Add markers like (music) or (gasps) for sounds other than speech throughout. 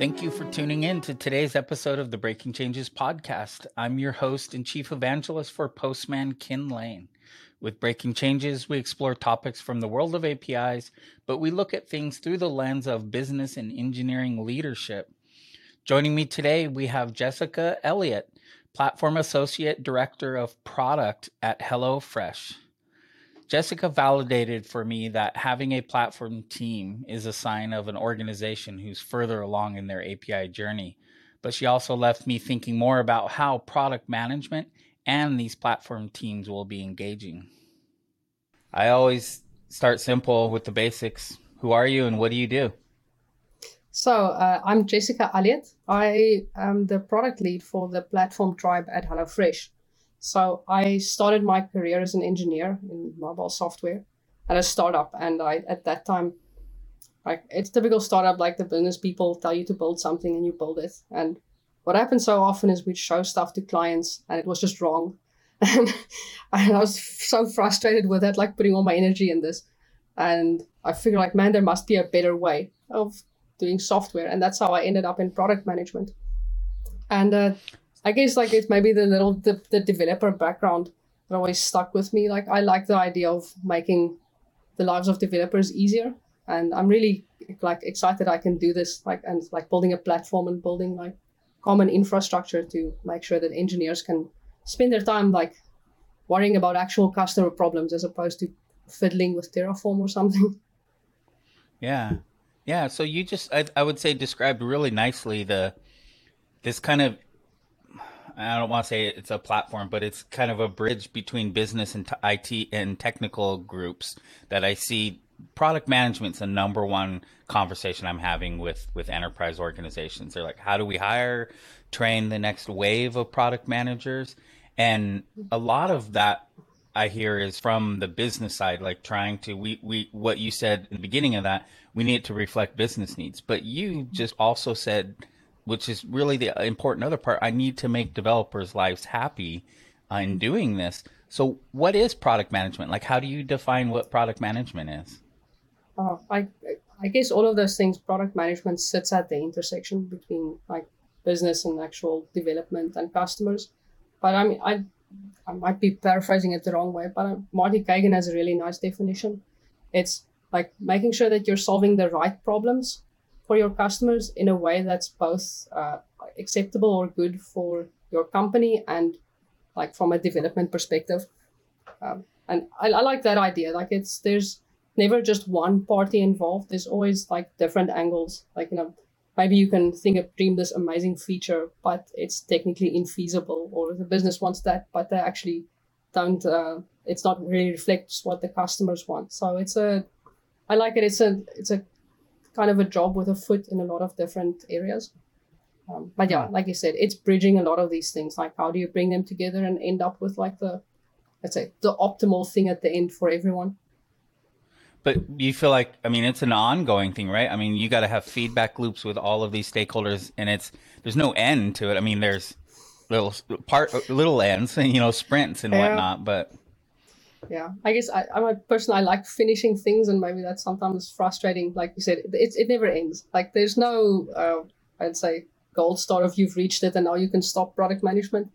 Thank you for tuning in to today's episode of the Breaking Changes podcast. I'm your host and chief evangelist for Postman Kin Lane. With Breaking Changes, we explore topics from the world of APIs, but we look at things through the lens of business and engineering leadership. Joining me today, we have Jessica Elliott, Platform Associate Director of Product at HelloFresh. Jessica validated for me that having a platform team is a sign of an organization who's further along in their API journey. But she also left me thinking more about how product management and these platform teams will be engaging. I always start simple with the basics. Who are you and what do you do? So, uh, I'm Jessica Elliott. I am the product lead for the platform tribe at HelloFresh. So I started my career as an engineer in mobile software at a startup, and I at that time, like it's typical startup, like the business people tell you to build something and you build it. And what happens so often is we'd show stuff to clients and it was just wrong, (laughs) and, and I was so frustrated with it, like putting all my energy in this, and I figured like man, there must be a better way of doing software, and that's how I ended up in product management. And uh, I guess like it's maybe the little the, the developer background that always stuck with me. Like I like the idea of making the lives of developers easier, and I'm really like excited I can do this. Like and like building a platform and building like common infrastructure to make sure that engineers can spend their time like worrying about actual customer problems as opposed to fiddling with Terraform or something. (laughs) Yeah, yeah. So you just I, I would say described really nicely the this kind of I don't want to say it's a platform, but it's kind of a bridge between business and IT and technical groups that I see. Product management's the number one conversation I'm having with with enterprise organizations. They're like, how do we hire, train the next wave of product managers? And a lot of that I hear is from the business side, like trying to we we what you said in the beginning of that, we need to reflect business needs. But you just also said which is really the important other part. I need to make developers' lives happy in doing this. So, what is product management? Like, how do you define what product management is? Uh, I I guess all of those things, product management sits at the intersection between like business and actual development and customers. But I mean, I I might be paraphrasing it the wrong way, but uh, Marty Cagan has a really nice definition. It's like making sure that you're solving the right problems for your customers in a way that's both uh, acceptable or good for your company and like from a development perspective. Um, and I, I like that idea. Like it's there's never just one party involved. There's always like different angles. Like you know, maybe you can think of dream this amazing feature, but it's technically infeasible, or the business wants that, but they actually don't. Uh, it's not really reflects what the customers want. So it's a, I like it. It's a it's a kind of a job with a foot in a lot of different areas. Um, but yeah, like you said, it's bridging a lot of these things. Like, how do you bring them together and end up with like the, let's say, the optimal thing at the end for everyone? But you feel like, I mean, it's an ongoing thing, right? I mean, you got to have feedback loops with all of these stakeholders, and it's there's no end to it. I mean, there's little part, little ends, (laughs) you know, sprints and yeah. whatnot, but yeah. I guess I, i'm a person i like finishing things and maybe that's sometimes frustrating like you said it, it never ends. Like there's no uh, i'd say gold star if you've reached it and now you can stop product management.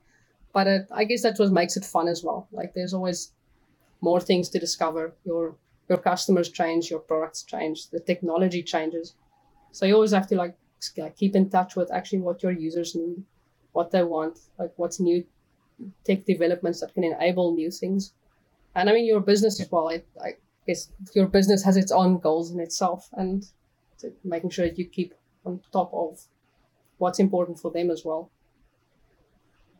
But it, i guess that's what makes it fun as well. Like there's always more things to discover. Your your customers change your products change the technology changes. So you always have to like keep in touch with actually what your users need what they want like what's new tech developments that can enable new things and I mean your business as well. I, I guess your business has its own goals in itself, and making sure that you keep on top of what's important for them as well.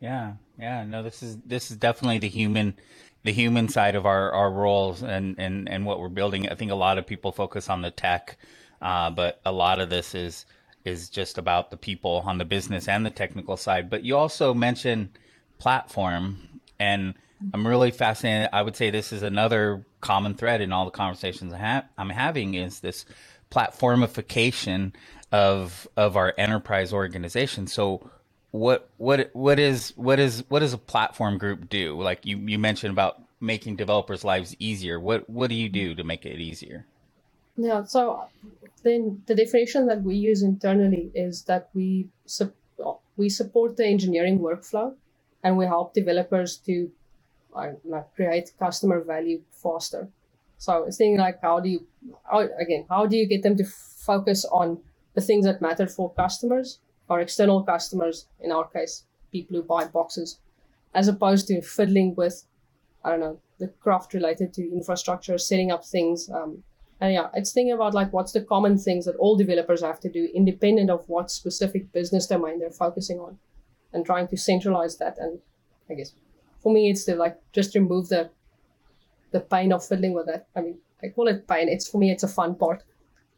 Yeah, yeah, no, this is this is definitely the human, the human side of our our roles and and and what we're building. I think a lot of people focus on the tech, uh, but a lot of this is is just about the people on the business and the technical side. But you also mentioned platform and I'm really fascinated. I would say this is another common thread in all the conversations I have, I'm having is this platformification of of our enterprise organization. So what what what is what is what does a platform group do? Like you you mentioned about making developers' lives easier. What what do you do to make it easier? Yeah. So then the definition that we use internally is that we su- we support the engineering workflow, and we help developers to uh, like create customer value faster. So it's things like how do you, how, again, how do you get them to focus on the things that matter for customers or external customers, in our case, people who buy boxes, as opposed to fiddling with, I don't know, the craft related to infrastructure, setting up things. Um, and yeah, it's thinking about like what's the common things that all developers have to do, independent of what specific business domain they're focusing on, and trying to centralize that. And I guess for me, it's to like just remove the the pain of fiddling with it. I mean, I call it pain. It's for me, it's a fun part.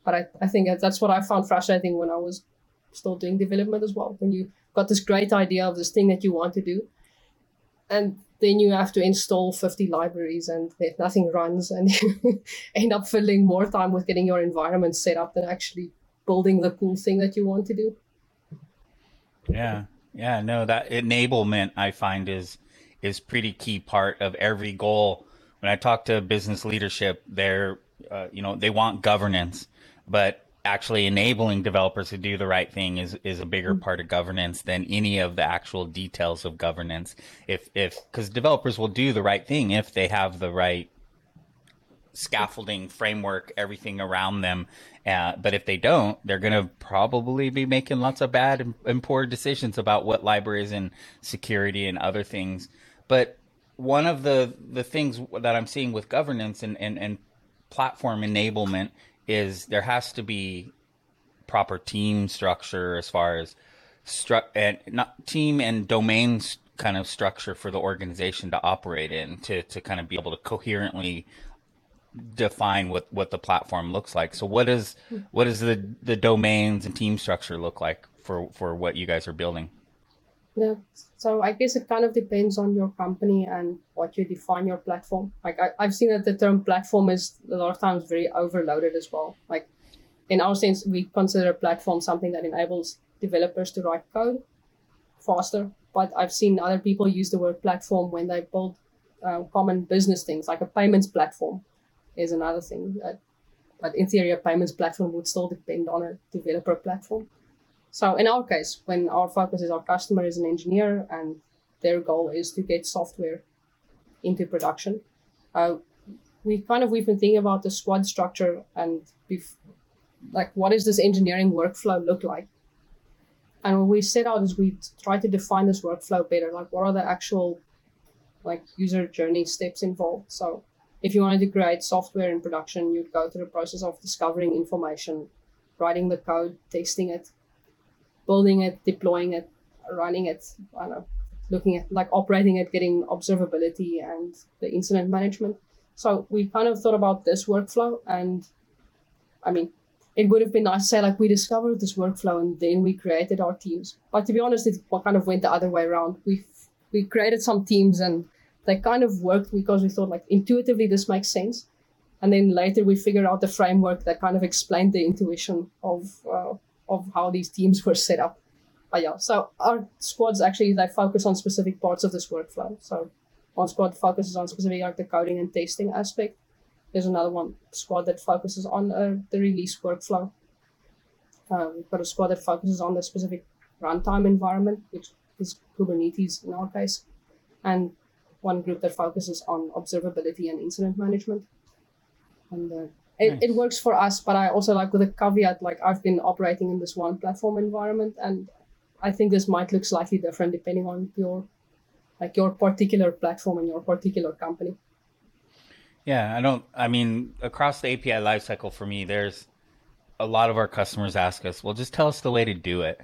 But I, I think that's what I found frustrating when I was still doing development as well. When you got this great idea of this thing that you want to do, and then you have to install 50 libraries and nothing runs, and (laughs) you end up filling more time with getting your environment set up than actually building the cool thing that you want to do. Yeah, yeah, no, that enablement I find is is pretty key part of every goal when I talk to business leadership, they're, uh, you know, they want governance, but actually enabling developers to do the right thing is, is a bigger mm-hmm. part of governance than any of the actual details of governance. If, if, cause developers will do the right thing if they have the right scaffolding framework, everything around them. Uh, but if they don't, they're going to probably be making lots of bad and, and poor decisions about what libraries and security and other things. But one of the the things that I'm seeing with governance and, and, and platform enablement is there has to be proper team structure as far as stru- and not team and domain kind of structure for the organization to operate in to, to kind of be able to coherently define what, what the platform looks like. So what is what does the, the domains and team structure look like for, for what you guys are building? Yeah. So I guess it kind of depends on your company and what you define your platform. Like I, I've seen that the term platform is a lot of times very overloaded as well. Like in our sense, we consider a platform something that enables developers to write code faster. But I've seen other people use the word platform when they build uh, common business things, like a payments platform is another thing. That, but in theory, a payments platform would still depend on a developer platform. So in our case, when our focus is our customer is an engineer and their goal is to get software into production, uh, we kind of we've been thinking about the squad structure and we've like what does this engineering workflow look like? And what we set out is we try to define this workflow better. Like what are the actual like user journey steps involved? So if you wanted to create software in production, you'd go through the process of discovering information, writing the code, testing it, building it, deploying it, running it, I don't know, looking at like operating it, getting observability and the incident management. So we kind of thought about this workflow and I mean, it would have been nice to say like we discovered this workflow and then we created our teams. But to be honest, it kind of went the other way around. We we created some teams and they kind of worked because we thought like intuitively this makes sense. And then later we figured out the framework that kind of explained the intuition of uh, of how these teams were set up. But yeah, so our squads actually they focus on specific parts of this workflow. So one squad focuses on specific like the coding and testing aspect. There's another one squad that focuses on uh, the release workflow. Uh, we've got a squad that focuses on the specific runtime environment, which is Kubernetes in our case, and one group that focuses on observability and incident management. And uh, it, nice. it works for us but i also like with a caveat like i've been operating in this one platform environment and i think this might look slightly different depending on your like your particular platform and your particular company yeah i don't i mean across the api lifecycle for me there's a lot of our customers ask us well just tell us the way to do it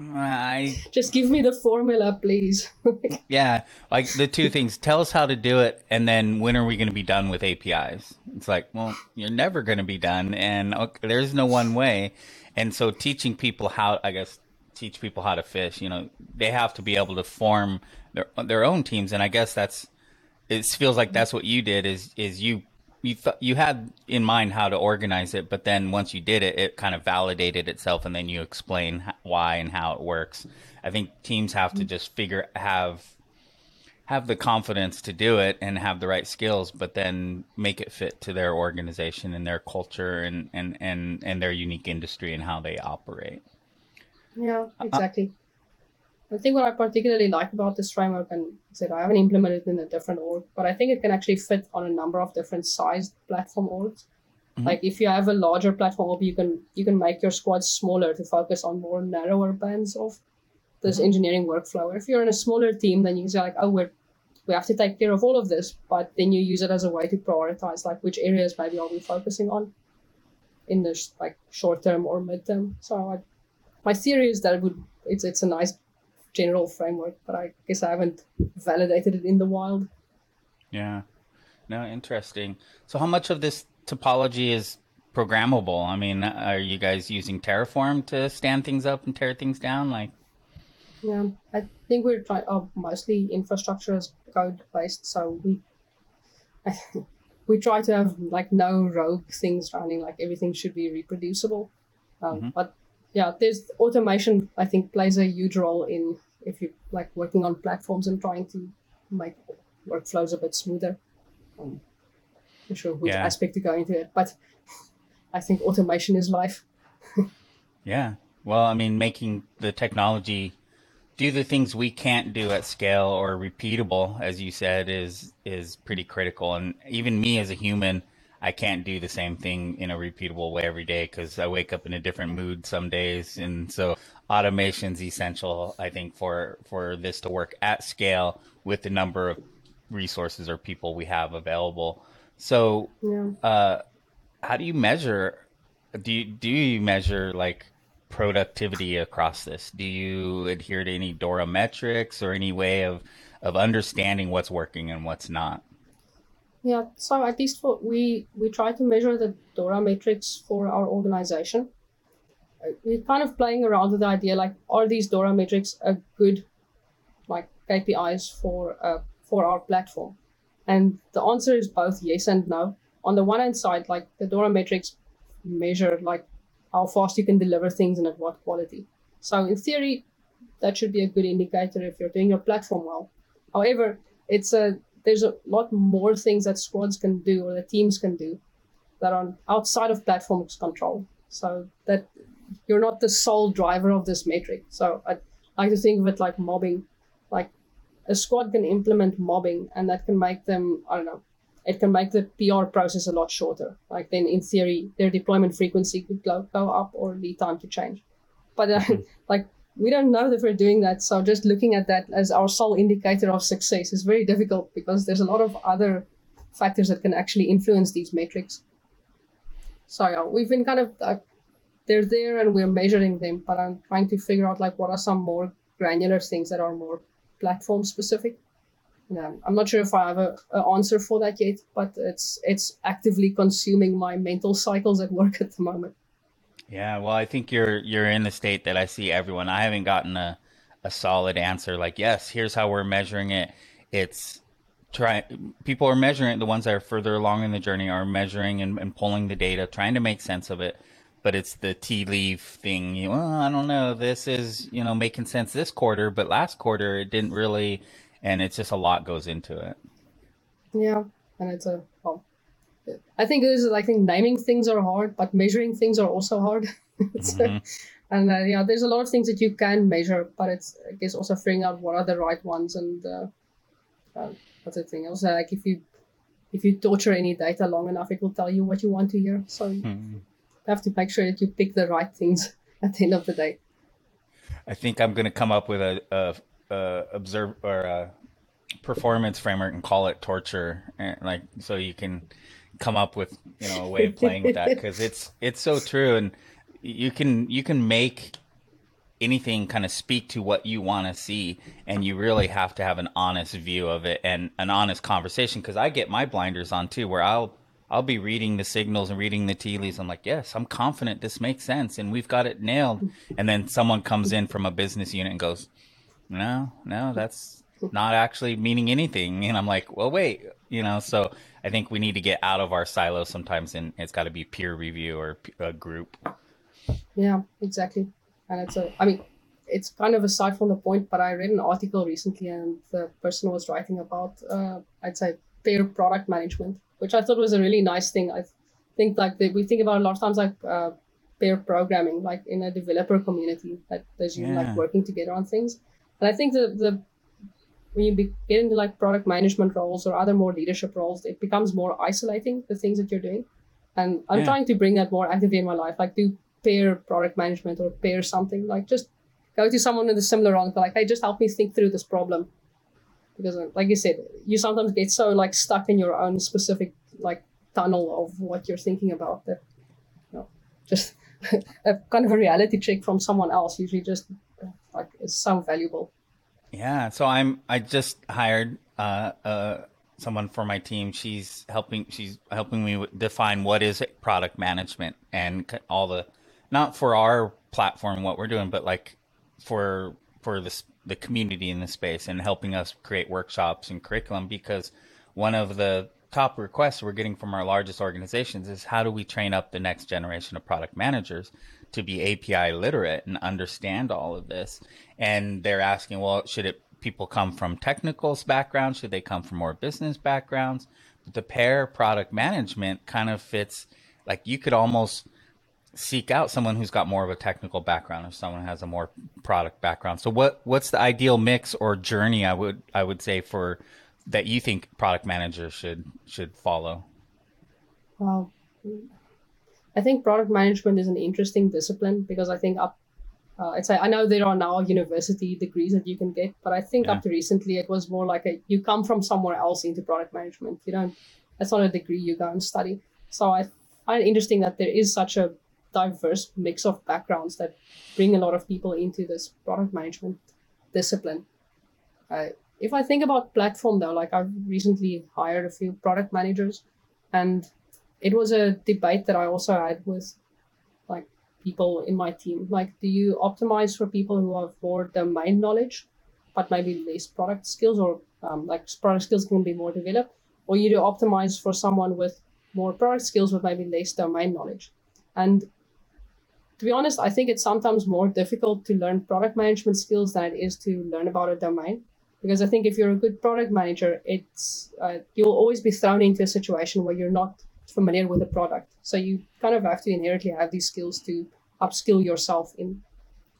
I just give me the formula, please. (laughs) yeah, like the two things. Tell us how to do it, and then when are we going to be done with APIs? It's like, well, you're never going to be done, and okay, there's no one way. And so, teaching people how, I guess, teach people how to fish. You know, they have to be able to form their their own teams, and I guess that's. It feels like that's what you did. Is is you you th- you had in mind how to organize it, but then once you did it, it kind of validated itself, and then you explain why and how it works. I think teams have to mm-hmm. just figure have have the confidence to do it and have the right skills, but then make it fit to their organization and their culture and and and, and their unique industry and how they operate. Yeah, uh, uh, exactly. I think what I particularly like about this framework, and said I haven't implemented it in a different org, but I think it can actually fit on a number of different sized platform orgs. Mm-hmm. Like if you have a larger platform org, you can you can make your squads smaller to focus on more narrower bands of this mm-hmm. engineering workflow. If you're in a smaller team, then you can say like, oh, we're we have to take care of all of this, but then you use it as a way to prioritize like which areas maybe are we focusing on in the like short term or mid term. So I, my theory is that it would it's it's a nice general framework, but I guess I haven't validated it in the wild. Yeah. No, interesting. So how much of this topology is programmable? I mean, are you guys using Terraform to stand things up and tear things down? Like, yeah, I think we're trying. Oh, mostly infrastructure is code based, so we (laughs) we try to have like no rogue things running. Like everything should be reproducible. Um, mm-hmm. But yeah, there's automation. I think plays a huge role in if you like working on platforms and trying to make workflows a bit smoother. Um, not sure which yeah. aspect to go into it, but (laughs) I think automation is life. (laughs) yeah. Well, I mean, making the technology do the things we can't do at scale or repeatable, as you said, is is pretty critical. And even me as a human, I can't do the same thing in a repeatable way every day because I wake up in a different mood some days, and so automation's essential. I think for for this to work at scale with the number of resources or people we have available. So, yeah. uh, how do you measure? Do you do you measure like productivity across this? Do you adhere to any Dora metrics or any way of of understanding what's working and what's not? Yeah, so at least for we we try to measure the Dora metrics for our organization. Uh, we're kind of playing around with the idea like, are these Dora metrics a good like KPIs for uh, for our platform? And the answer is both yes and no. On the one hand side, like the Dora metrics measure like how fast you can deliver things and at what quality. So in theory, that should be a good indicator if you're doing your platform well. However, it's a there's a lot more things that squads can do or the teams can do that are outside of platform's control. So that you're not the sole driver of this metric. So I like to think of it like mobbing. Like a squad can implement mobbing and that can make them, I don't know, it can make the PR process a lot shorter. Like then in theory, their deployment frequency could go, go up or lead time to change. But uh, (laughs) like we don't know that we're doing that. So just looking at that as our sole indicator of success is very difficult because there's a lot of other factors that can actually influence these metrics. So yeah, we've been kind of uh, they're there and we're measuring them, but I'm trying to figure out like what are some more granular things that are more platform specific. Yeah, I'm not sure if I have a, a answer for that yet, but it's it's actively consuming my mental cycles at work (laughs) at the moment. Yeah, well, I think you're you're in the state that I see everyone. I haven't gotten a a solid answer like, yes, here's how we're measuring it. It's try people are measuring it. The ones that are further along in the journey are measuring and, and pulling the data, trying to make sense of it. But it's the tea leaf thing. You well, I don't know. This is you know making sense this quarter, but last quarter it didn't really, and it's just a lot goes into it. Yeah, and it's a I think this is I think naming things are hard, but measuring things are also hard. (laughs) mm-hmm. and uh, yeah, there's a lot of things that you can measure, but it's I guess also figuring out what are the right ones and uh, uh, what's the thing. Also, like if you if you torture any data long enough, it will tell you what you want to hear. So mm-hmm. you have to make sure that you pick the right things (laughs) at the end of the day. I think I'm going to come up with a, a, a observe or a performance framework and call it torture, and like so you can come up with you know a way of playing with that because it's it's so true. And you can you can make anything kind of speak to what you want to see and you really have to have an honest view of it and an honest conversation because i get my blinders on too where i'll i'll be reading the signals and reading the tea leaves. I'm like yes i'm confident this makes sense and we've got it nailed. And then someone comes in from a business unit and goes no no that's not actually meaning anything. And i'm like well wait you know so I think we need to get out of our silos sometimes, and it's got to be peer review or a group. Yeah, exactly. And it's a, I mean, it's kind of aside from the point, but I read an article recently, and the person was writing about, uh, I'd say, peer product management, which I thought was a really nice thing. I think like the, we think about a lot of times like uh, pair programming, like in a developer community, that there's you Yeah. like working together on things. And I think the the when you be, get into like product management roles or other more leadership roles, it becomes more isolating the things that you're doing. And I'm Yeah. trying to bring that more actively in my life, like do pair product management or pair something, like just go to someone in a similar role and be like, hey, just help me think through this problem. Because, uh, like you said, you sometimes get so like stuck in your own specific like tunnel of what you're thinking about that, you know, just (laughs) a kind of a reality check from someone else usually just like is so valuable. Yeah, so I'm I just hired uh, uh, someone for my team. She's helping she's helping me define what is product management and all the not for our platform what we're doing, but like for for this the community in the space and helping us create workshops and curriculum because one of the top requests we're getting from our largest organizations is how do we train up the next generation of product managers to be API literate and understand all of this. And they're asking well should it people come from technicals backgrounds? Should they come from more business backgrounds? But the pair product management kind of fits like you could almost seek out someone who's got more of a technical background if someone has a more product background. So what what's the ideal mix or journey i would i would say for that you think product managers should should follow? Wow. I think product management is an interesting discipline because I think up, uh, it's I know there are now university degrees that you can get, but I think Yeah. up to recently it was more like a you come from somewhere else into product management. You don't. That's not a degree you go and study. So I find it interesting that there is such a diverse mix of backgrounds that bring a lot of people into this product management discipline. Uh, if I think about platform though, like I've recently hired a few product managers, and it was a debate that I also had with like people in my team. Like, do you optimize for people who have more domain knowledge, but maybe less product skills, or um, like product skills can be more developed, or you do optimize for someone with more product skills with maybe less domain knowledge? And to be honest, I think it's sometimes more difficult to learn product management skills than it is to learn about a domain. Because I think if you're a good product manager, it's uh, you'll always be thrown into a situation where you're not familiar with the product. So you kind of have to inherently have these skills to upskill yourself in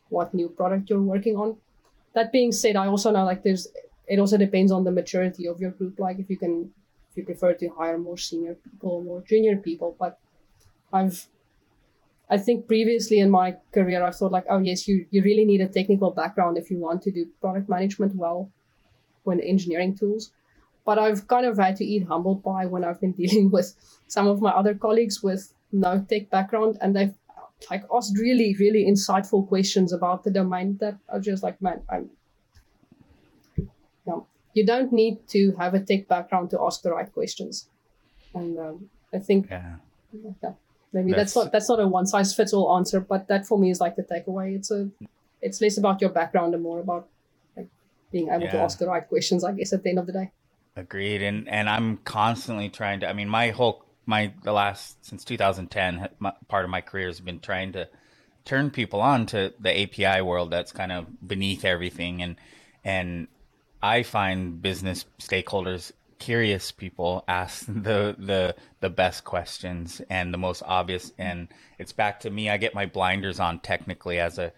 what new product you're working on. That being said, I also know like there's it also depends on the maturity of your group. Like if you can if you prefer to hire more senior people, more junior people. But I've I think previously in my career I thought like, oh yes, you, you really need a technical background if you want to do product management well when engineering tools but I've kind of had to eat humble pie when I've been (laughs) dealing with some of my other colleagues with no tech background, and they've like asked really, really insightful questions about the domain that are just like, man, I'm. No, you don't need to have a tech background to ask the right questions, and um, I think yeah yeah, maybe that's, That's- not that's not a one size fits all answer, but that for me is like the takeaway. It's a it's less about your background and more about like being able to ask the right questions. I guess at the end of the day. Agreed, and and I'm constantly trying to. I mean, my whole my the last since 2010, my, part of my career has been trying to turn people on to the API world that's kind of beneath everything, and and I find business stakeholders, curious people, ask (laughs) the the the best questions and the most obvious, and it's back to me. I get my blinders on technically as a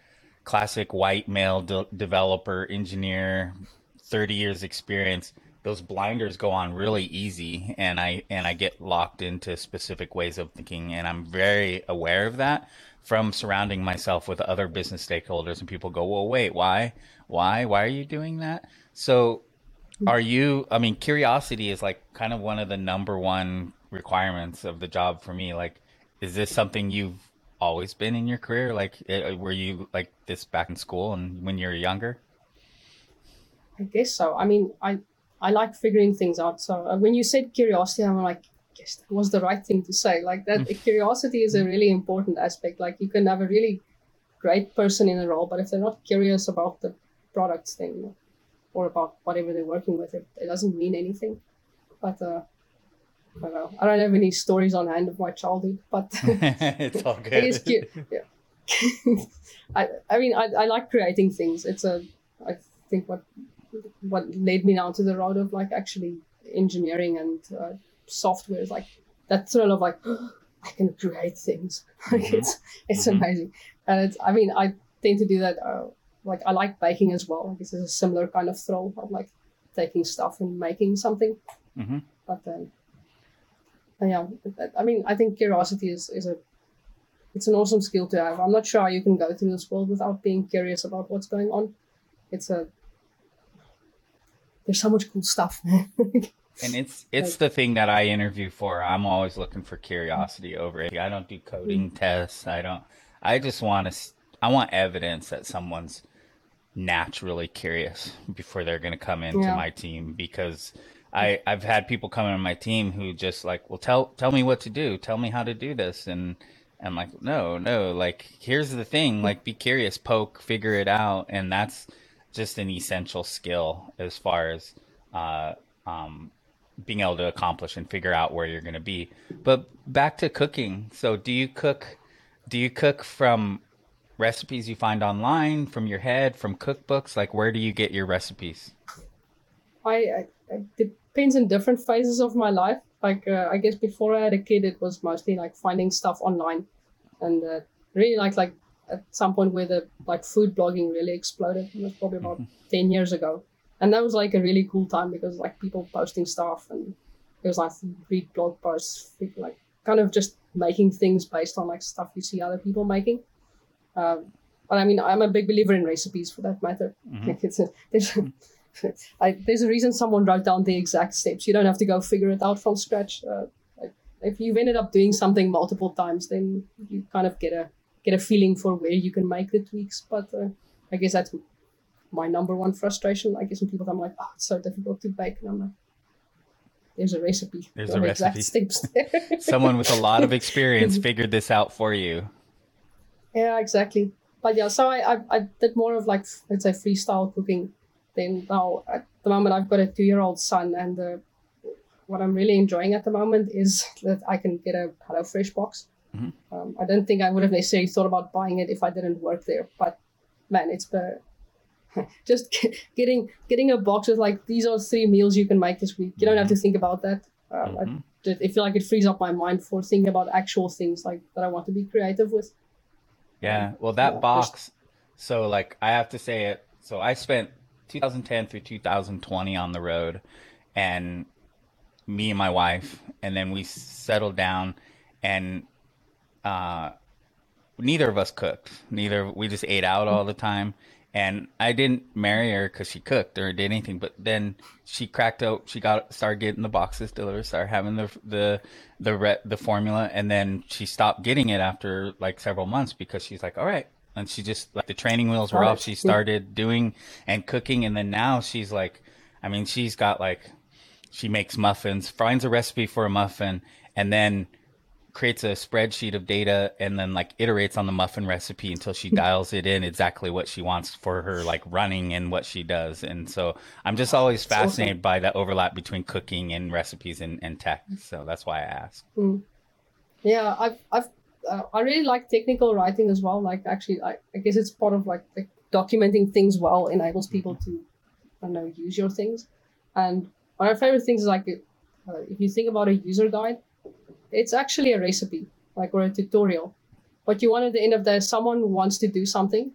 classic white male de- developer engineer 30 years experience those blinders go on really easy and i and i get locked into specific ways of thinking and i'm very aware of that from surrounding myself with other business stakeholders and people go well wait why? Why? Why are you doing that? So are you i mean curiosity is like kind of one of the number one requirements of the job for me. Like is this something you've always been in your career? Like eh, were you like this back in school and when you were younger? I guess so. I mean, I I like figuring things out. So uh, when you said curiosity, I'm like, yes, that was the right thing to say. Like that, curiosity is a really important aspect. Like you can have a really great person in a role, but if they're not curious about the products thing or about whatever they're working with, it, it doesn't mean anything. But uh, I don't know. I don't have any stories on hand of my childhood, but (laughs) it's all (laughs) I guess good cu- yeah. (laughs) I, I mean, I, I like creating things. It's a, I think what, what led me now to the road of like actually engineering and uh, software is like that thrill of like, (gasps) I can create things. (laughs) like Mhm. it's, it's Mhm. amazing. And it's, I mean, I tend to do that. Uh, like I like baking as well. I guess it's a similar kind of thrill of like taking stuff and making something. Mhm. But um, and yeah, I mean, I think curiosity is, is a it's an awesome skill to have. I'm not sure how you can go through this world without being curious about what's going on. It's a there's so much cool stuff, man. (laughs) And it's it's the thing that I interview for. I'm always looking for curiosity over it. I don't do coding mm-hmm. tests. I don't. I just want to. I want evidence that someone's naturally curious before they're going to come into Yeah. my team because mm-hmm. I I've had people come into my team who just like, well, tell tell me what to do. Tell me how to do this, and I'm like, no, no. Like, here's the thing. Mm-hmm. Like, be curious, poke, figure it out, and that's just an essential skill as far as uh, um, being able to accomplish and figure out where you're going to be. But back to cooking. So, do you cook? Do you cook from recipes you find online, from your head, from cookbooks? Like, where do you get your recipes? I, I it depends in different phases of my life. Like uh, I guess before I had a kid, it was mostly like finding stuff online, and uh, really like like at some point where the like food blogging really exploded. It was probably about ten years ago, and that was like a really cool time because like people posting stuff and it was like read blog posts, like kind of just making things based on like stuff you see other people making. Um, but I mean, I'm a big believer in recipes for that matter. Mhm. Like (laughs) it's a, there's, (laughs) I, there's a reason someone wrote down the exact steps. You don't have to go figure it out from scratch. Uh, like, if you've ended up doing something multiple times, then you kind of get a get a feeling for where you can make the tweaks. But uh, I guess that's my number one frustration. I guess when people come like, "Oh, it's so difficult to bake," and I'm like, "There's a recipe. There's There a recipe. steps there." (laughs) Someone with a lot of experience (laughs) figured this out for you. Yeah, exactly. But yeah, so I, I, I did more of like let's say freestyle cooking. Then now at the moment I've got a two year old son, and uh, what I'm really enjoying at the moment is that I can get a HelloFresh box. Mhm. Um, I don't think I would have necessarily thought about buying it if I didn't work there. But man, it's the (laughs) just ge- getting getting a box with like these are three meals you can make this week. You don't have to think about that. Um, I, Mhm. just- I feel like it frees up my mind for thinking about actual things like that I want to be creative with. Yeah. Well, that Yeah, box. So, like, I have to say it. So, I spent 2010 through 2020 on the road, and me and my wife, and then we settled down, and uh, neither of us cooked. Neither we just ate out all the time. And I didn't marry her because she cooked or did anything. But then she cracked out. She got started getting the boxes delivered. Started having the the the re, the formula, and then she stopped getting it after like several months because she's like, all right. And she just like the training wheels were off. She started doing and cooking, and then now she's like, I mean, she's got like she makes muffins, finds a recipe for a muffin, and then creates a spreadsheet of data and then like iterates on the muffin recipe until she (laughs) dials it in exactly what she wants for her like running and what she does. And so I'm just always That's awesome. fascinated by that overlap between cooking and recipes and, and tech. So that's why I asked. Yeah, I've I've uh, I really like technical writing as well. Like actually, I, I guess it's part of like, like documenting things well enables people to, I don't know, use your things. And one of my favorite things is like uh, if you think about a user guide, it's actually a recipe, like or a tutorial. What you want at the end of the day, someone wants to do something,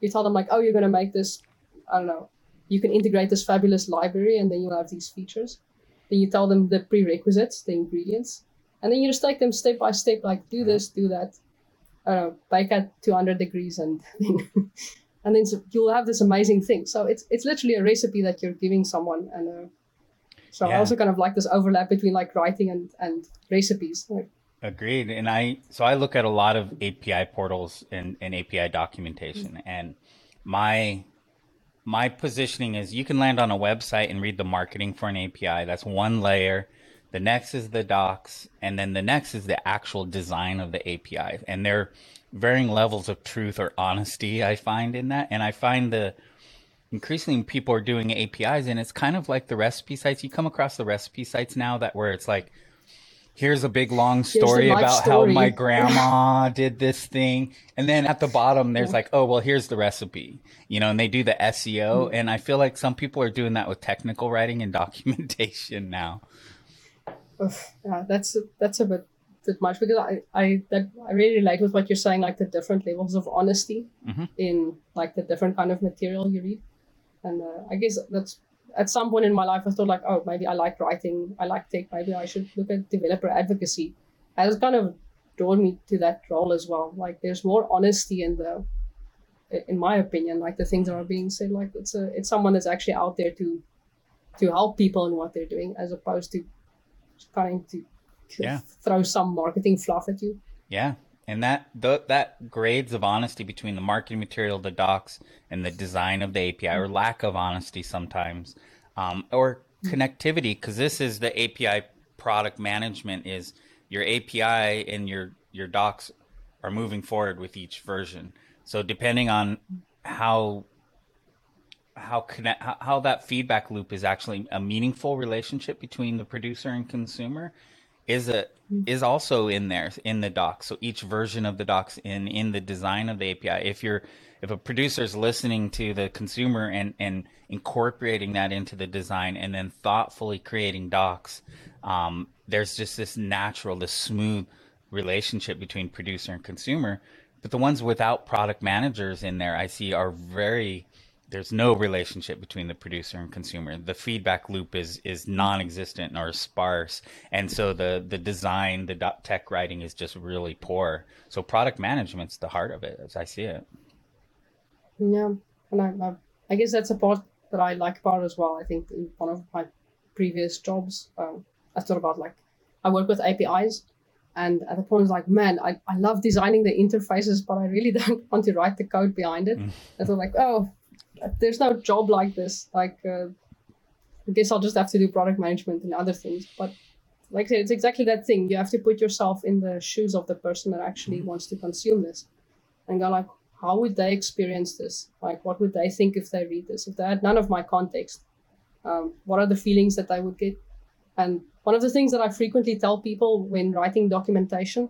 you tell them like, oh, you're gonna make this, I don't know, you can integrate this fabulous library, and then you'll have these features. Then you tell them the prerequisites, the ingredients, and then you just take them step by step, like do this, do that. I don't know, bake at 200 degrees, and (laughs) and then you'll have this amazing thing. So it's it's literally a recipe that you're giving someone, and uh, so I also kind of like this overlap between like writing and and recipes. Agreed. And I, so I look at a lot of API portals and, and API documentation mm. and my, my positioning is you can land on a website and read the marketing for an API. That's one layer. The next is the docs. And then the next is the actual design of the API. And there are varying levels of truth or honesty I find in that. And I find the, increasingly people are doing APIs and it's kind of like the recipe sites. You come across the recipe sites now that where it's like, here's a big long story about how my (laughs) grandma did this thing. And then at the bottom, there's like, oh, well, here's the recipe, you know, and they do the SEO. And I feel like some people are doing that with technical writing and (laughs) documentation now. Oof, yeah, that's that's a bit bit much because I I that I really like with what you're saying, like the different levels of honesty Mhm. in like the different kind of material you read, and uh, I guess that's at some point in my life I thought like, oh, maybe I like writing, I like tech, maybe I should look at developer advocacy. And it's kind of drawn me to that role as well. Like, there's more honesty in the, in my opinion, like the things that are being said. Like, it's a it's someone that's actually out there to to help people in what they're doing, as opposed to trying to Yeah. throw some marketing fluff at you. Yeah. And that th- that grades of honesty between the marketing material, the docs, and the design of the API, or lack of honesty sometimes, um, or connectivity, because this is the API product management. Is your API and your your docs are moving forward with each version. So depending on how how connect how, how that feedback loop is actually a meaningful relationship between the producer and consumer is a is also in there in the docs. So each version of the docs in in the design of the API. If you're if a producer is listening to the consumer and and incorporating that into the design and then thoughtfully creating docs, um, there's just this natural, this smooth relationship between producer and consumer. But the ones without product managers in there, I see are very there's no relationship between the producer and consumer. The feedback loop is is non-existent or sparse, and so the the design, the tech writing is just really poor. So product management's the heart of it, as I see it. Yeah, and I, I, I guess that's a part that I like about as well. I think in one of my previous jobs, um, I thought about like I work with APIs, and at the point I was like, man, I, I love designing the interfaces, but I really (laughs) don't want to write the code behind it. I thought like, oh, there's no job like this. Like, uh, I guess I'll just have to do product management and other things. But like I said, it's exactly that thing. You have to put yourself in the shoes of the person that actually wants to consume this, and go like, how would they experience this? Like, what would they think if they read this? If they had none of my context, um, what are the feelings that they would get? And one of the things that I frequently tell people when writing documentation,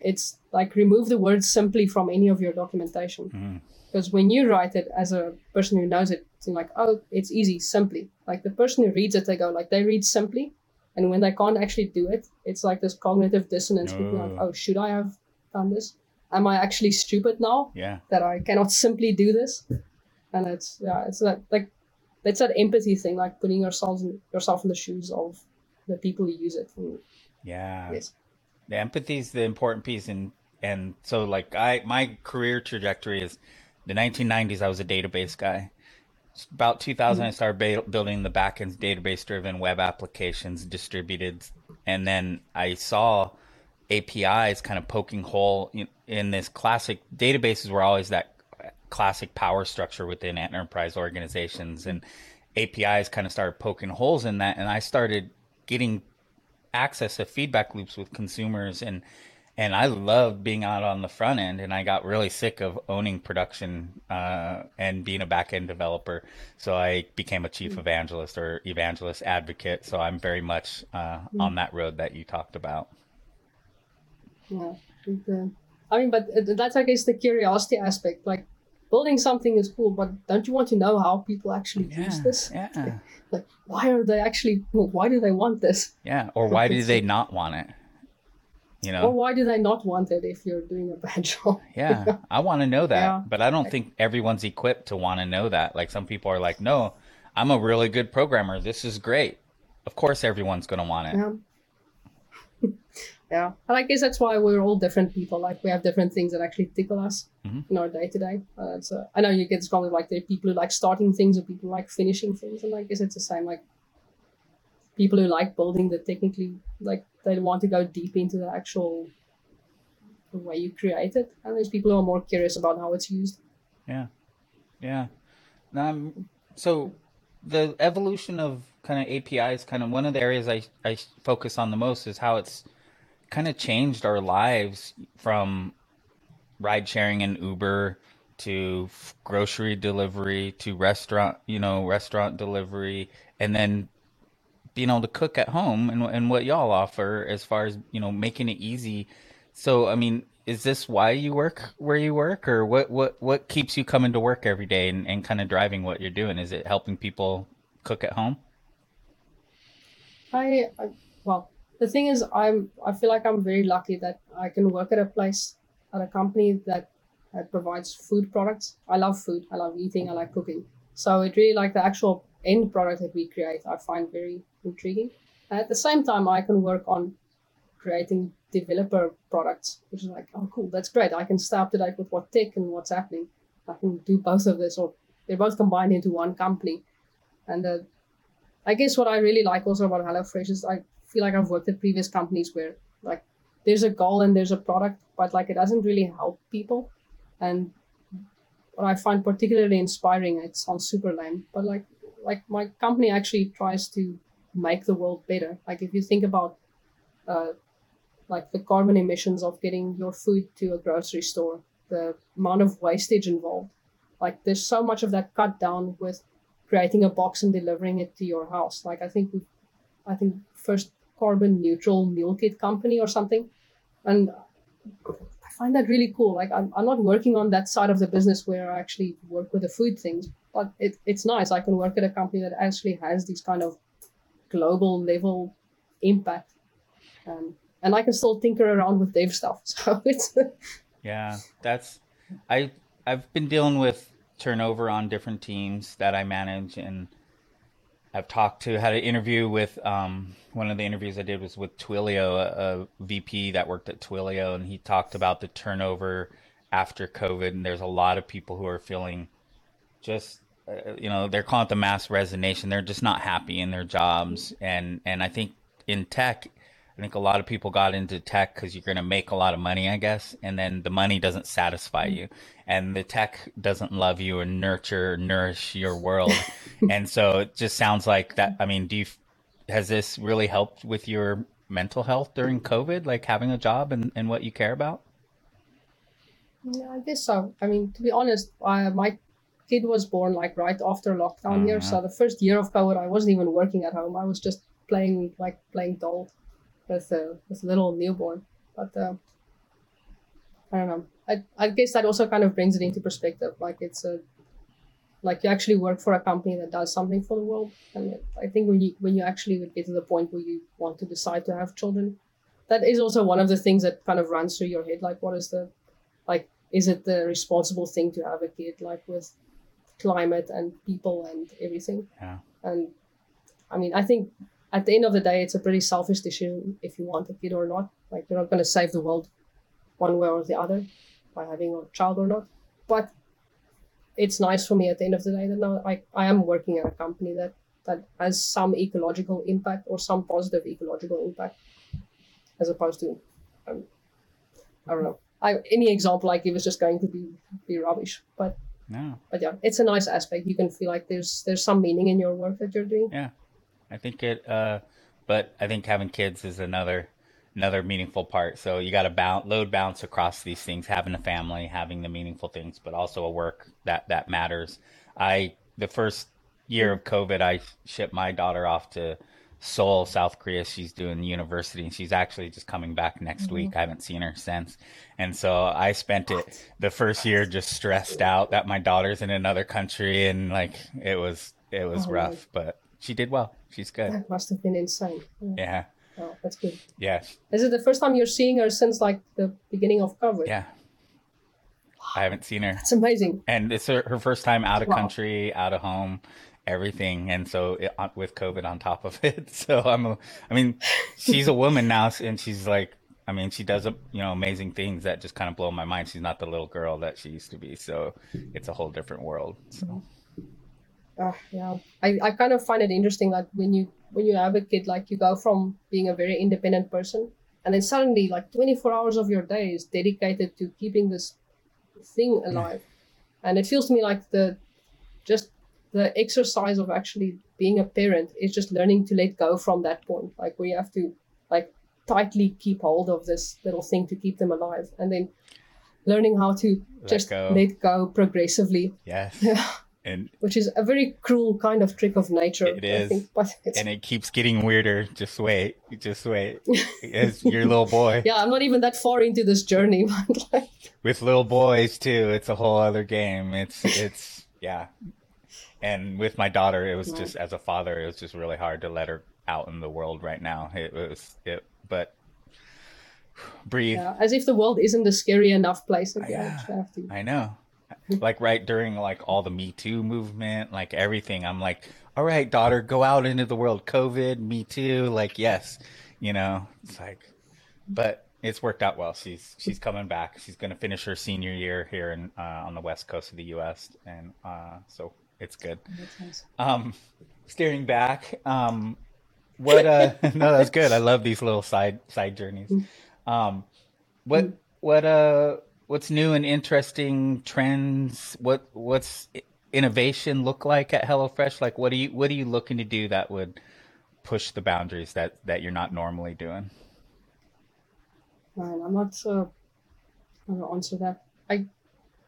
it's like remove the word simply from any of your documentation. Mhm. Because when you write it as a person who knows it, it's like, oh, it's easy, simply. Like the person who reads it, they go like they read simply, and when they can't actually do it, it's like this cognitive dissonance. between Like, Oh. oh, should I have done this? Am I actually stupid now Yeah, that I cannot simply do this? And it's yeah, it's that like that's that empathy thing, like putting yourselves in, yourself in the shoes of the people who use it. And, yeah. yes. The empathy is the important piece, and and so like I my career trajectory is the 1990s. I was a database guy. About 2000, I mm-hmm. started ba- building the backend database-driven web applications, distributed, and then I saw APIs kind of poking hole in, in this classic databases were always that classic power structure within enterprise organizations, and APIs kind of started poking holes in that, and I started getting access to feedback loops with consumers and and I loved being out on the front end and I got really sick of owning production uh, and being a back end developer so I became a chief evangelist or evangelist advocate so I'm very much uh, on that road that you talked about Yeah. Uh, I mean, but uh, that's I guess the curiosity aspect. Like building something is cool, but don't you want to know how people actually use this? yeah (laughs) Like, why are they actually? Why do they want this? yeah or why do (laughs) they not want it you know why do they not want it if you're doing a bad (laughs) job? yeah I want to know that Yeah. but I don't think everyone's equipped to want to know that like some people are like no I'm a really good programmer this is great of course everyone's going to want it Yeah. (laughs) yeah. And I guess that's why we're all different people. Like we have different things that actually tickle us Mhm. in our day to day. Uh, so I know you get this comment like there are people who like starting things or people who like finishing things, and I guess it's the same. Like people who like building the technically like they want to go deep into the actual the way you create it, and there's people who are more curious about how it's used. Yeah, yeah. So the evolution of kind of APIs, kind of one of the areas I I focus on the most is how it's kind of changed our lives from ride sharing and Uber to grocery delivery to restaurant, you know, restaurant delivery, and then being able to cook at home and and what y'all offer as far as you know making it easy. So I mean, is this why you work where you work, or what what what keeps you coming to work every day and, and kind of driving what you're doing? Is it helping people cook at home? I, I well, the thing is, I'm I feel like I'm very lucky that I can work at a place at a company that that provides food products. I love food. I love eating. I like cooking. So it really like the actual end product that we create. I find very intriguing. At the same time, I can work on creating developer products, which is like, oh, cool, that's great. I can stay up to date with what tech and what's happening. I can do both of this, or they're both combined into one company. And uh, I guess what I really like also about HelloFresh is I feel like I've worked at previous companies where like there's a goal and there's a product, but like it doesn't really help people. And what I find particularly inspiring, it sounds super lame, but like like my company actually tries to make the world better. Like if you think about uh, like the carbon emissions of getting your food to a grocery store, the amount of wastage involved, like there's so much of that cut down with creating a box and delivering it to your house. Like I think we, I think first carbon neutral meal kit company or something, and I find that really cool. Like I'm, I'm not working on that side of the business where I actually work with the food things, but it, it's nice. I can work at a company that actually has these kind of global level impact. Um, and I can still tinker around with dev stuff. (laughs) So it's yeah, that's I I've been dealing with turnover on different teams that I manage, and I've talked to had an interview with um, one of the interviews I did was with Twilio, a, a VP that worked at Twilio, and he talked about the turnover after COVID, and there's a lot of people who are feeling just Uh, you know they're calling it the mass resignation. They're just not happy in their jobs, and and I think in tech I think a lot of people got into tech because you're going to make a lot of money, I guess, and then the money doesn't satisfy you, and the tech doesn't love you and nurture, nourish your world, (laughs) and so it just sounds like that. I mean, do you has this really helped with your mental health during COVID, like having a job and, and what you care about? Yeah, I guess so. I mean, to be honest, I, my kid was born like right after lockdown mm-hmm. here, so the first year of COVID, I wasn't even working at home. I was just playing like playing doll with a with a little newborn. But uh, I don't know. I I guess that also kind of brings it into perspective. Like it's a like you actually work for a company that does something for the world. And I think when you when you actually get to the point where you want to decide to have children, that is also one of the things that kind of runs through your head. Like, what is the like? Is it the responsible thing to have a kid? Like with climate and people and everything. Yeah. And I mean, I think at the end of the day, it's a pretty selfish decision if you want a kid or not. Like you're not going to save the world one way or the other by having a child or not. But it's nice for me at the end of the day that now I, I am working at a company that that has some ecological impact or some positive ecological impact, as opposed to, um, I don't know. I, any example I give is just going to be be rubbish. But no. But yeah, it's a nice aspect. You can feel like there's there's some meaning in your work that you're doing. Yeah. I think it. Uh, but I think having kids is another another meaningful part. So you got to bounce, load balance across these things, having a family, having the meaningful things, but also a work that that matters. I the first year of COVID, I shipped my daughter off to Seoul, South Korea. She's doing university and she's actually just coming back next mm-hmm. week. I haven't seen her since. And so I spent it the first year just stressed out that my daughter's in another country and like it was it was oh, rough, but she did well. She's good. That must have been insane. Yeah. yeah. Oh, that's good. Yeah. Is it the first time you're seeing her since like the beginning of COVID? Yeah. I haven't seen her. That's amazing. And it's her, her first time out of wow. country, out of home, everything. And so it, with COVID on top of (laughs) it. So I'm, a, I mean, she's a woman now and she's like, I mean, she does, you know, amazing things that just kind of blow my mind. She's not the little girl that she used to be. So it's a whole different world. So uh, yeah I, I kind of find it interesting that when you when you have a kid like you go from being a very independent person and then suddenly like 24 hours of your day is dedicated to keeping this thing alive yeah. and it feels to me like the just the exercise of actually being a parent is just learning to let go from that point like we have to like tightly keep hold of this little thing to keep them alive and then learning how to let just go. let go progressively yes yeah (laughs) and which is a very cruel kind of trick of nature. It is. I think, but it's, and it keeps getting weirder. Just wait, just wait. (laughs) As your little boy. yeah, I'm not even that far into this journey, (laughs) but like, With little boys too, it's a whole other game. It's it's yeah. And with my daughter, it was Right. just as a father, it was just really hard to let her out in the world right now. It was it, but breathe. yeah, as if the world isn't a scary enough place Yeah. to. I know. Like right during like all the Me Too movement, like everything, I'm like, all right, daughter, go out into the world. COVID, Me Too, like yes, you know, it's like, but it's worked out well. She's she's coming back. She's gonna finish her senior year here in uh, on the west coast of the U.S. and uh, so it's good. That's. Um, steering back, um, what? Uh, (laughs) (laughs) no, that's good. I love these little side side journeys. Um, what what uh what's new and interesting trends? What what's innovation look like at HelloFresh? Like, what are you what are you looking to do that would push the boundaries that that you're not normally doing? Man, I'm not uh, I'm gonna answer that. I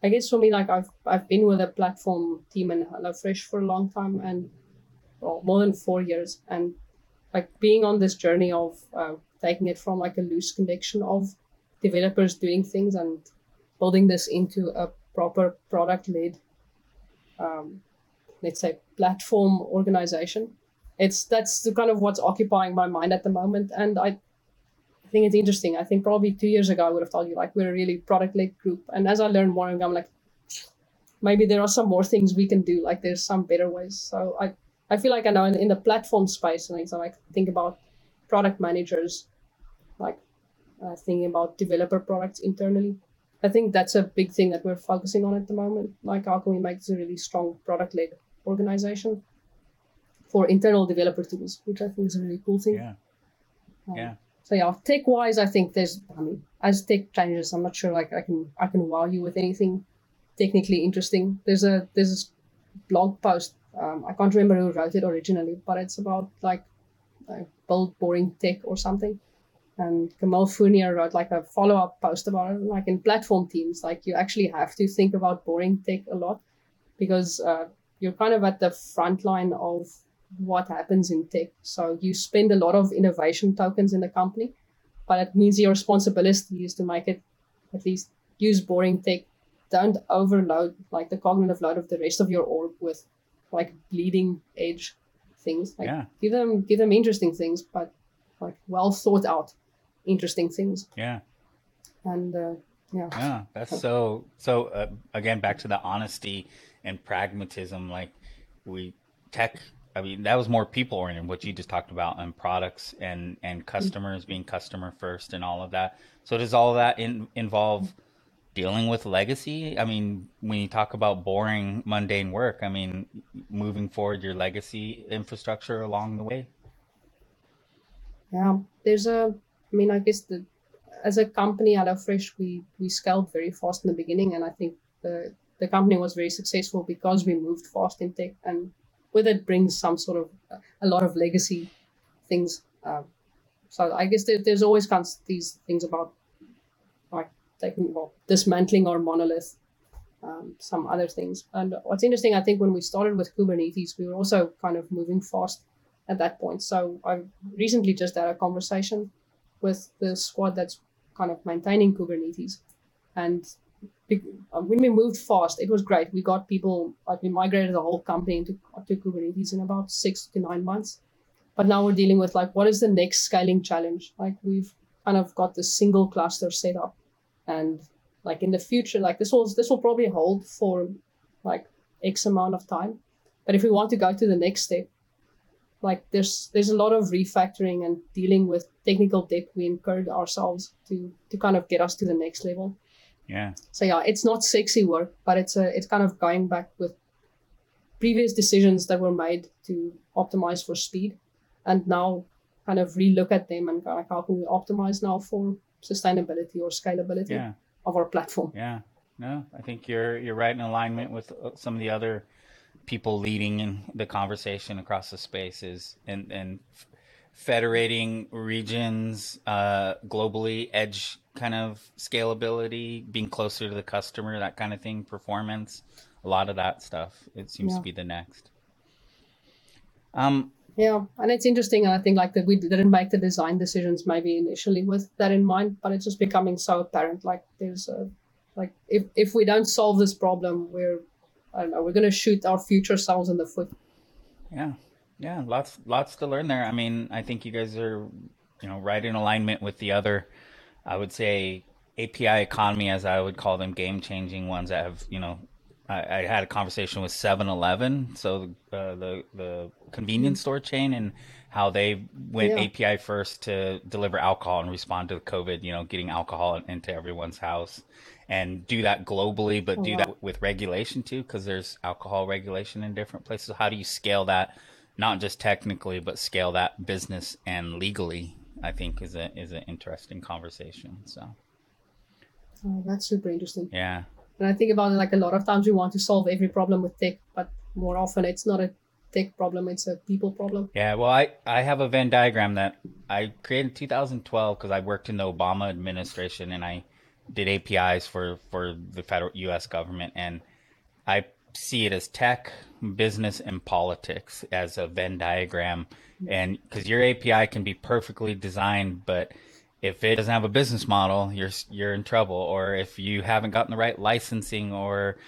I guess for me, like I've I've been with a platform team in HelloFresh for a long time and well, more than four years, and like being on this journey of uh, taking it from like a loose connection of developers doing things and building this into a proper product led, um, let's say, platform organization. It's that's the kind of what's occupying my mind at the moment, and I think it's interesting. I think probably two years ago I would have told you like we're a really product led group, and as I learn more, I'm like, maybe there are some more things we can do. Like there's some better ways. So I I feel like I know in, in the platform space, and so I like think about product managers, like uh, thinking about developer products internally. I think that's a big thing that we're focusing on at the moment. Like how can we make this a really strong product led organization for internal developer tools, which I think is a really cool thing. Yeah, Um, yeah, so yeah, tech wise, I think there's. I mean, as tech changes, I'm not sure like I can I can wow you with anything technically interesting. There's a there's this blog post. Um, I can't remember who wrote it originally, but it's about like uh, build boring tech or something. And Camille Fournier wrote like a follow up post about it. Like in platform teams, like you actually have to think about boring tech a lot because uh, you're kind of at the front line of what happens in tech. So you spend a lot of innovation tokens in the company, but it means your responsibility is to make it at least use boring tech. Don't overload like the cognitive load of the rest of your org with like bleeding edge things. Like yeah, give them give them interesting things, but like well thought out interesting things. yeah. And uh, yeah. Yeah, that's so so uh, again back to the honesty and pragmatism like we tech I mean that was more people oriented what you just talked about and products and and customers being customer first and all of that. So does all that in, involve dealing with legacy? I mean, when you talk about boring mundane work, I mean moving forward your legacy infrastructure along the way. Yeah, there's a. I mean, I guess the as a company, HelloFresh, we we scaled very fast in the beginning, and I think the the company was very successful because we moved fast in tech, and with it brings some sort of a lot of legacy things. Um, so I guess there, there's always these things about like taking well dismantling our monolith, um, some other things. And what's interesting, I think, when we started with Kubernetes, we were also kind of moving fast at that point. So I recently just had a conversation with the squad that's kind of maintaining Kubernetes, and Uh, when we moved fast, it was great. We got people like we migrated the whole company into to Kubernetes in about six to nine months. But now we're dealing with like what is the next scaling challenge? Like we've kind of got this single cluster set up, and like in the future, like this will this will probably hold for like X amount of time. But if we want to go to the next step, like there's there's a lot of refactoring and dealing with technical debt we incurred ourselves to to kind of get us to the next level. Yeah. So yeah, it's not sexy work, but it's a it's kind of going back with previous decisions that were made to optimize for speed, and now kind of relook at them and go like how can we optimize now for sustainability or scalability Yeah. of our platform. Yeah, no, I think you're you're right in alignment with uh, some of the other people leading in the conversation across the spaces and and federating regions uh, globally, edge kind of scalability, being closer to the customer, that kind of thing, performance, a lot of that stuff. It seems Yeah. to be the next. Um, Yeah, and it's interesting. And I think like that we didn't make the design decisions maybe initially with that in mind, but it's just becoming so apparent. Like there's a like if if we don't solve this problem, we're I don't know, we're gonna shoot our future selves in the foot. yeah, yeah, lots lots to learn there. I mean, I think you guys are, you know, right in alignment with the other, I would say API economy, as I would call them, game changing ones that have, you know, I, I had a conversation with 7-Eleven, so uh, the the convenience store chain, and how they went Yeah. API first to deliver alcohol and respond to COVID. You know, getting alcohol into everyone's house, and do that globally, but Oh, do wow. that with regulation too, because there's alcohol regulation in different places. How do you scale that, not just technically, but scale that business and legally? I think is a is an interesting conversation. So Oh, that's super interesting. yeah. And I think about it like a lot of times we want to solve every problem with tech, but more often it's not a tech problem, it's a people problem. Yeah, well, I, I have a Venn diagram that I created in 2012 because I worked in the Obama administration and I did APIs for, for the federal U.S. government. And I see it as tech, business, and politics as a Venn diagram. And because your API can be perfectly designed, but if it doesn't have a business model, you're you're in trouble. Or if you haven't gotten the right licensing, or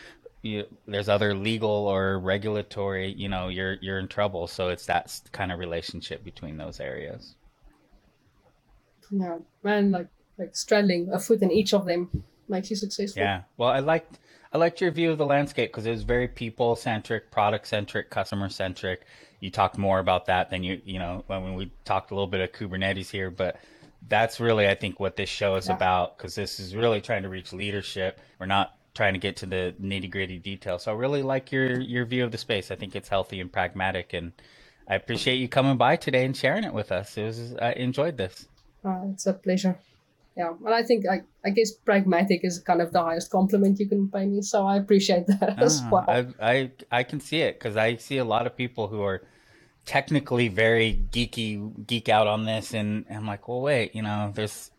you, there's other legal or regulatory, you know, you're you're in trouble. So it's that kind of relationship between those areas. Yeah. And like like straddling a foot in each of them makes you successful. Yeah. Well, I liked I liked your view of the landscape because it was very people centric, product centric, customer centric. You talked more about that than you you know when we talked a little bit of Kubernetes here, but that's really I think what this show is Yeah. about because this is really trying to reach leadership. We're not trying to get to the nitty gritty details. So I really like your your view of the space. I think it's healthy and pragmatic, and I appreciate you coming by today and sharing it with us. It was I enjoyed this. Uh, it's a pleasure. Yeah. And I think I, I guess pragmatic is kind of the highest compliment you can pay me. So I appreciate (laughs) that as Ah, well. I, I I can see it because I see a lot of people who are technically very geeky, geek out on this, and I'm like, well, wait, you know, there's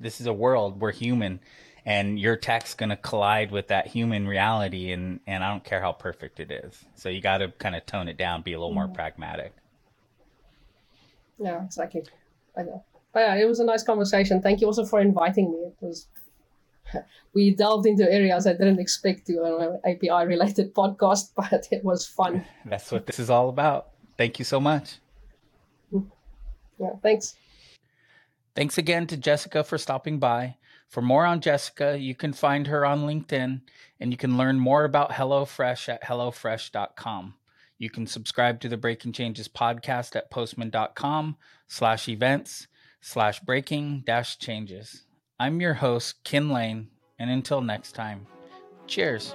this is a world we're human, and your tech's gonna collide with that human reality, and and I don't care how perfect it is. So you got to kind of tone it down, be a little more pragmatic. Yeah, exactly. I know. But yeah, it was a nice conversation. Thank you also for inviting me. It was (laughs) we delved into areas I didn't expect to on an API related (laughs) podcast, but it was fun. (laughs) That's what this is all about. Thank you so much. Mm-hmm. Yeah, thanks. Thanks again to Jessica for stopping by. For more on Jessica, you can find her on LinkedIn and you can learn more about HelloFresh at HelloFresh.com. You can subscribe to the Breaking Changes podcast at postman.com slash events slash breaking dash changes. I'm your host, Kin Lane, and until next time, cheers.